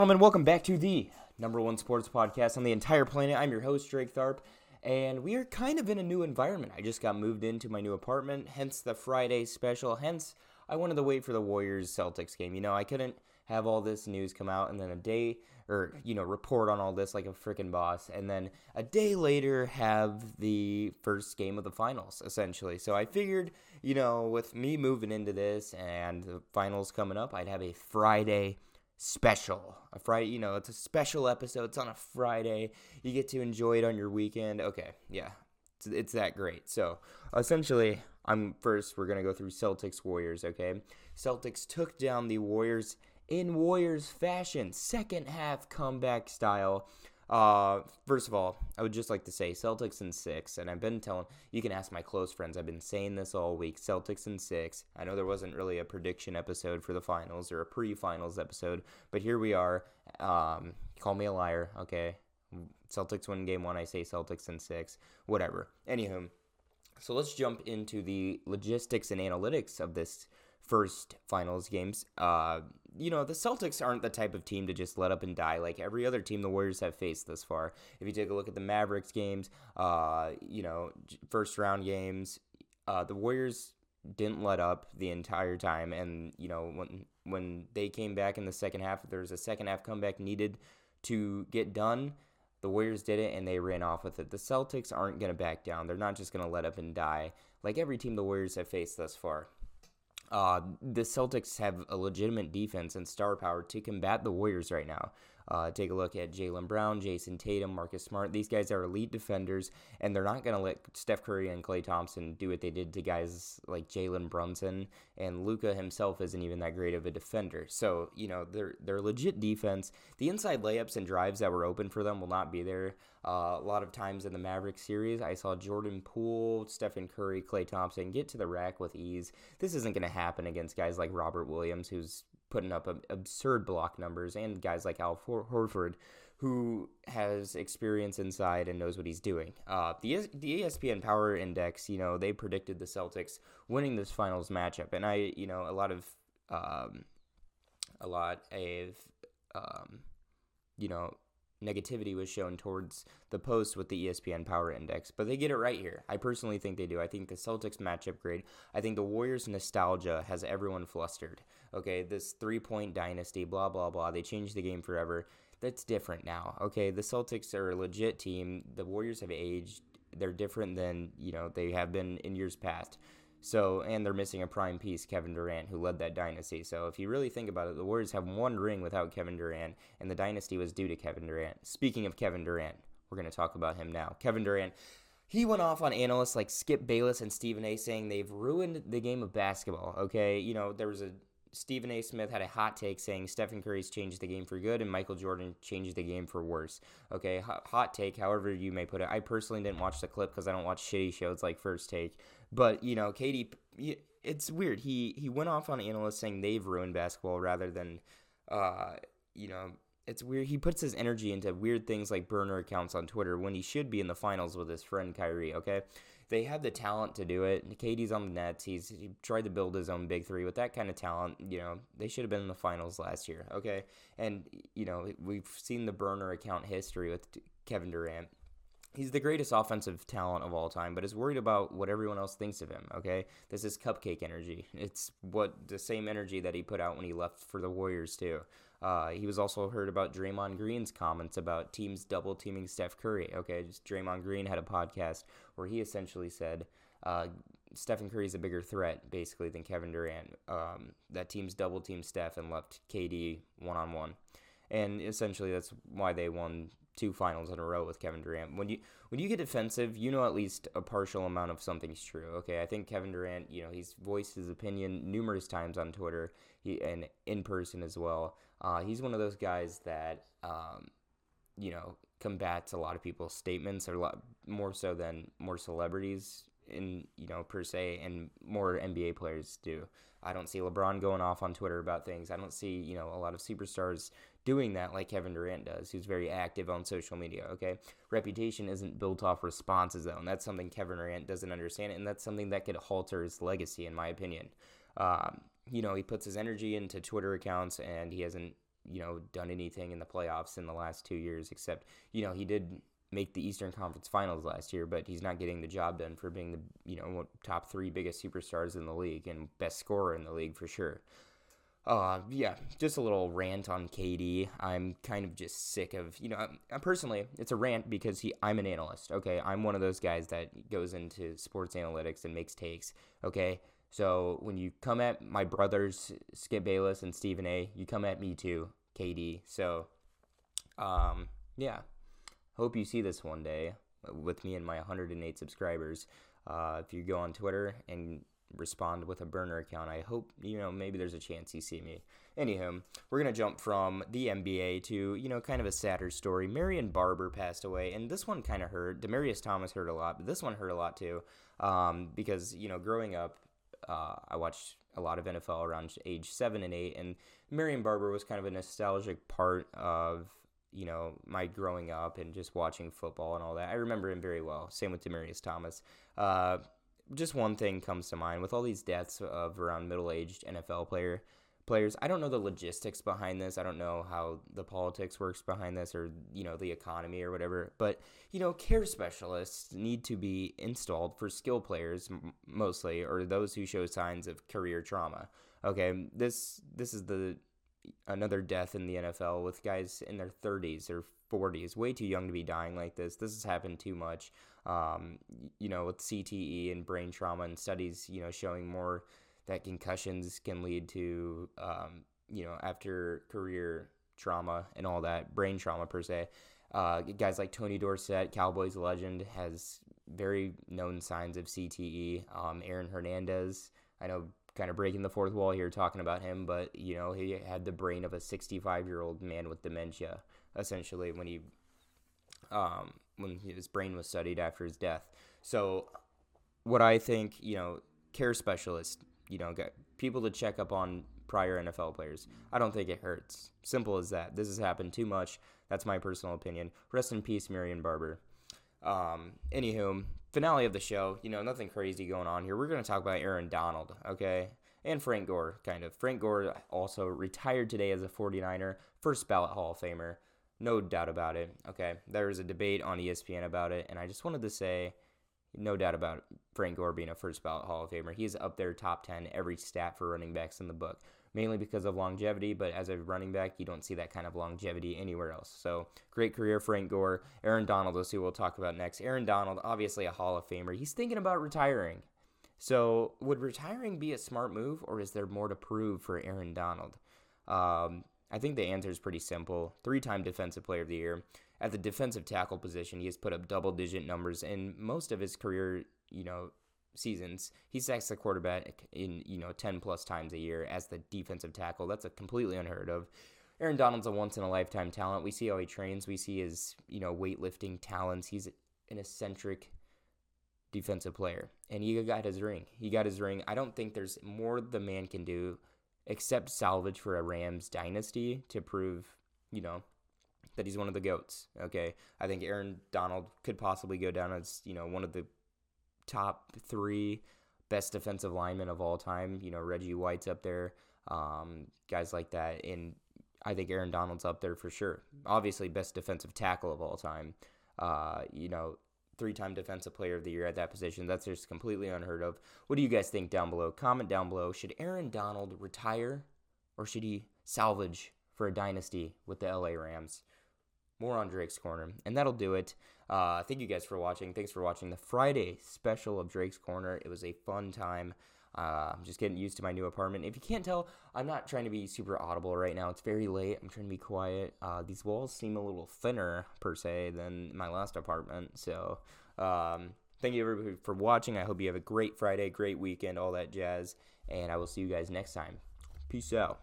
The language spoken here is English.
Gentlemen, welcome back to the number one sports podcast on the entire planet. I'm your host, Drake Tharp, and we are kind of in a new environment. I just got moved into my new apartment, hence the Friday special. Hence, I wanted to wait for the Warriors Celtics game. You know, I couldn't have all this news come out and then a day or you know report on all this like a freaking boss and then a day later have the first game of the finals essentially so i figured you know with me moving into this and the finals coming up i'd have a friday special. A Friday, you know, it's a special episode. It's on a Friday. You get to enjoy it on your weekend. Okay, yeah, it's, it's that great. So essentially, I'm first. We're gonna go through Celtics Warriors. Okay, Celtics took down the Warriors in Warriors fashion, second half comeback style. Uh, first of all, I would just like to say Celtics in six, and I've been telling you can ask my close friends. I've been saying this all week. Celtics in six. I know there wasn't really a prediction episode for the finals or a pre-finals episode, but here we are. Um, call me a liar, okay? Celtics win game one. I say Celtics in six. Whatever. Anywho, so let's jump into the logistics and analytics of this first finals games. Uh, you know, the Celtics aren't the type of team to just let up and die like every other team the Warriors have faced thus far. If you take a look at the Mavericks games, uh, you know, first round games, uh, the Warriors didn't let up the entire time. And, you know, when, when they came back in the second half, there was a second half comeback needed to get done, the Warriors did it and they ran off with it. The Celtics aren't going to back down. They're not just going to let up and die like every team the Warriors have faced thus far. Uh, the Celtics have a legitimate defense and star power to combat the Warriors right now. Uh, take a look at Jaylen Brown, Jayson Tatum, Marcus Smart. These guys are elite defenders, and they're not going to let Steph Curry and Klay Thompson do what they did to guys like Jalen Brunson. And Luka himself isn't even that great of a defender. So you know they're they're legit defense. The inside layups and drives that were open for them will not be there. Uh, a lot of times in the Mavericks series, I saw Jordan Poole, Stephen Curry, Klay Thompson get to the rack with ease. This isn't going to happen against guys like Robert Williams, who's putting up absurd block numbers, and guys like Al Horford, who has experience inside and knows what he's doing. Uh, the the ESPN Power Index, you know, they predicted the Celtics winning this finals matchup, and I, you know, a lot of um, a lot of um, you know negativity was shown towards the post with the ESPN Power Index, but they get it right here. I personally think they do. I think the Celtics matchup grade. I think the Warriors nostalgia has everyone flustered. Okay, this three point dynasty, blah blah blah. They changed the game forever. That's different now. Okay, the Celtics are a legit team. The Warriors have aged. They're different than you know they have been in years past. So, and they're missing a prime piece, Kevin Durant, who led that dynasty. So, if you really think about it, the Warriors have one ring without Kevin Durant, and the dynasty was due to Kevin Durant. Speaking of Kevin Durant, we're going to talk about him now. Kevin Durant, he went off on analysts like Skip Bayless and Stephen A saying they've ruined the game of basketball. Okay, you know, there was a Stephen A. Smith had a hot take saying Stephen Curry's changed the game for good and Michael Jordan changed the game for worse. Okay, hot take, however you may put it. I personally didn't watch the clip because I don't watch shitty shows like First Take. But you know, KD, it's weird. He he went off on analysts saying they've ruined basketball rather than, uh, you know, it's weird. He puts his energy into weird things like burner accounts on Twitter when he should be in the finals with his friend Kyrie. Okay, they have the talent to do it. KD's on the Nets. He's he tried to build his own big three with that kind of talent. You know, they should have been in the finals last year. Okay, and you know we've seen the burner account history with Kevin Durant he's the greatest offensive talent of all time, but is worried about what everyone else thinks of him. Okay, this is cupcake energy. It's what the same energy that he put out when he left for the Warriors too. Uh, he was also heard about Draymond Green's comments about teams double teaming Steph Curry. Okay, just Draymond Green had a podcast where he essentially said. Uh, Stephen Curry is a bigger threat, basically, than Kevin Durant. Um, that team's double team Steph and left KD one on one, and essentially that's why they won two finals in a row with Kevin Durant. When you when you get defensive, you know at least a partial amount of something's true. Okay, I think Kevin Durant, you know, he's voiced his opinion numerous times on Twitter he, and in person as well. Uh, he's one of those guys that, um, you know, combats a lot of people's statements, or a lot more so than more celebrities in you know per se, and more NBA players do. I don't see LeBron going off on Twitter about things. I don't see you know a lot of superstars doing that like Kevin Durant does, who's very active on social media. Okay, reputation isn't built off responses though, and that's something Kevin Durant doesn't understand, and that's something that could halter his legacy, in my opinion. Um, you know, he puts his energy into Twitter accounts, and he hasn't you know, done anything in the playoffs in the last two years, except, you know, he did make the Eastern Conference Finals last year, but he's not getting the job done for being the, you know, top three biggest superstars in the league and best scorer in the league for sure. Uh, yeah, just a little rant on KD. I'm kind of just sick of, you know, I'm, personally, it's a rant because he, I'm an analyst. Okay, I'm one of those guys that goes into sports analytics and makes takes. Okay, so when you come at my brothers, Skip Bayless and Stephen A, you come at me too, KD. So, um, yeah, hope you see this one day with me and my 108 subscribers. Uh, if you go on Twitter and respond with a burner account. I hope, you know, maybe there's a chance you see me. Anywho, we're going to jump from the NBA to, you know, kind of a sadder story. Marion Barber passed away, and this one kind of hurt. Demaryius Thomas hurt a lot, but this one hurt a lot too um, because, you know, growing up, uh, I watched a lot of NFL around age seven and eight, and Marion Barber was kind of a nostalgic part of you know my growing up and just watching football and all that. I remember him very well. Same with Demaryius Thomas. Uh, just one thing comes to mind with all these deaths of around middle-aged NFL player players. I don't know the logistics behind this. I don't know how the politics works behind this or, you know, the economy or whatever. But, you know, care specialists need to be installed for skill players mostly or those who show signs of career trauma. Okay, this this is the another death in the NFL with guys in their 30s or 40s, way too young to be dying like this. This has happened too much. Um, you know, with CTE and brain trauma and studies, you know, showing more that concussions can lead to, um, you know, after career trauma and all that, brain trauma per se. Uh, guys like Tony Dorsett, Cowboys legend, has very known signs of CTE. Um, Aaron Hernandez, I know kind of breaking the fourth wall here talking about him, but you know he had the brain of a 65 year old man with dementia essentially when he um, when his brain was studied after his death. So what I think you know care specialists you know get people to check up on prior NFL players. I don't think it hurts. Simple as that. This has happened too much. That's my personal opinion. Rest in peace, Marion Barber. Um, anywho, finale of the show. You know, nothing crazy going on here. We're going to talk about Aaron Donald, okay? And Frank Gore, kind of. Frank Gore also retired today as a 49er, first ballot Hall of Famer. No doubt about it. Okay, there was a debate on ESPN about it, and I just wanted to say, no doubt about Frank Gore being a first ballot Hall of Famer. He's up there top 10 every stat for running backs in the book mainly because of longevity, but as a running back, you don't see that kind of longevity anywhere else. So great career, Frank Gore. Aaron Donald, let's see we'll talk about next. Aaron Donald, obviously a Hall of Famer. He's thinking about retiring. So would retiring be a smart move, or is there more to prove for Aaron Donald? Um, I think the answer is pretty simple. Three time Defensive Player of the Year. At the defensive tackle position, he has put up double digit numbers in most of his career, you know, seasons, he sacks the quarterback in you know ten plus times a year as the defensive tackle. That's a completely unheard of. Aaron Donald's a once in a lifetime talent. We see how he trains. We see his you know weightlifting talents. He's an eccentric defensive player, and he got his ring. He got his ring. I don't think there's more the man can do except salvage for a Rams dynasty to prove you know that he's one of the goats. Okay, I think Aaron Donald could possibly go down as you know one of the top three best defensive linemen of all time. You know, Reggie White's up there, um, guys like that. And I think Aaron Donald's up there for sure. Obviously, best defensive tackle of all time. Uh, you know, three time defensive player of the year at that position. That's just completely unheard of. What do you guys think down below? Comment down below. Should Aaron Donald retire or should he salvage for a dynasty with the LA Rams? More on Drake's Corner. And that'll do it. Uh, thank you guys for watching. Thanks for watching the Friday special of Drake's Corner. It was a fun time. Uh, I'm just getting used to my new apartment. If you can't tell, I'm not trying to be super audible right now. It's very late. I'm trying to be quiet. Uh, these walls seem a little thinner, per se, than my last apartment. So, um, thank you everybody for watching. I hope you have a great Friday, great weekend, all that jazz. And I will see you guys next time. Peace out.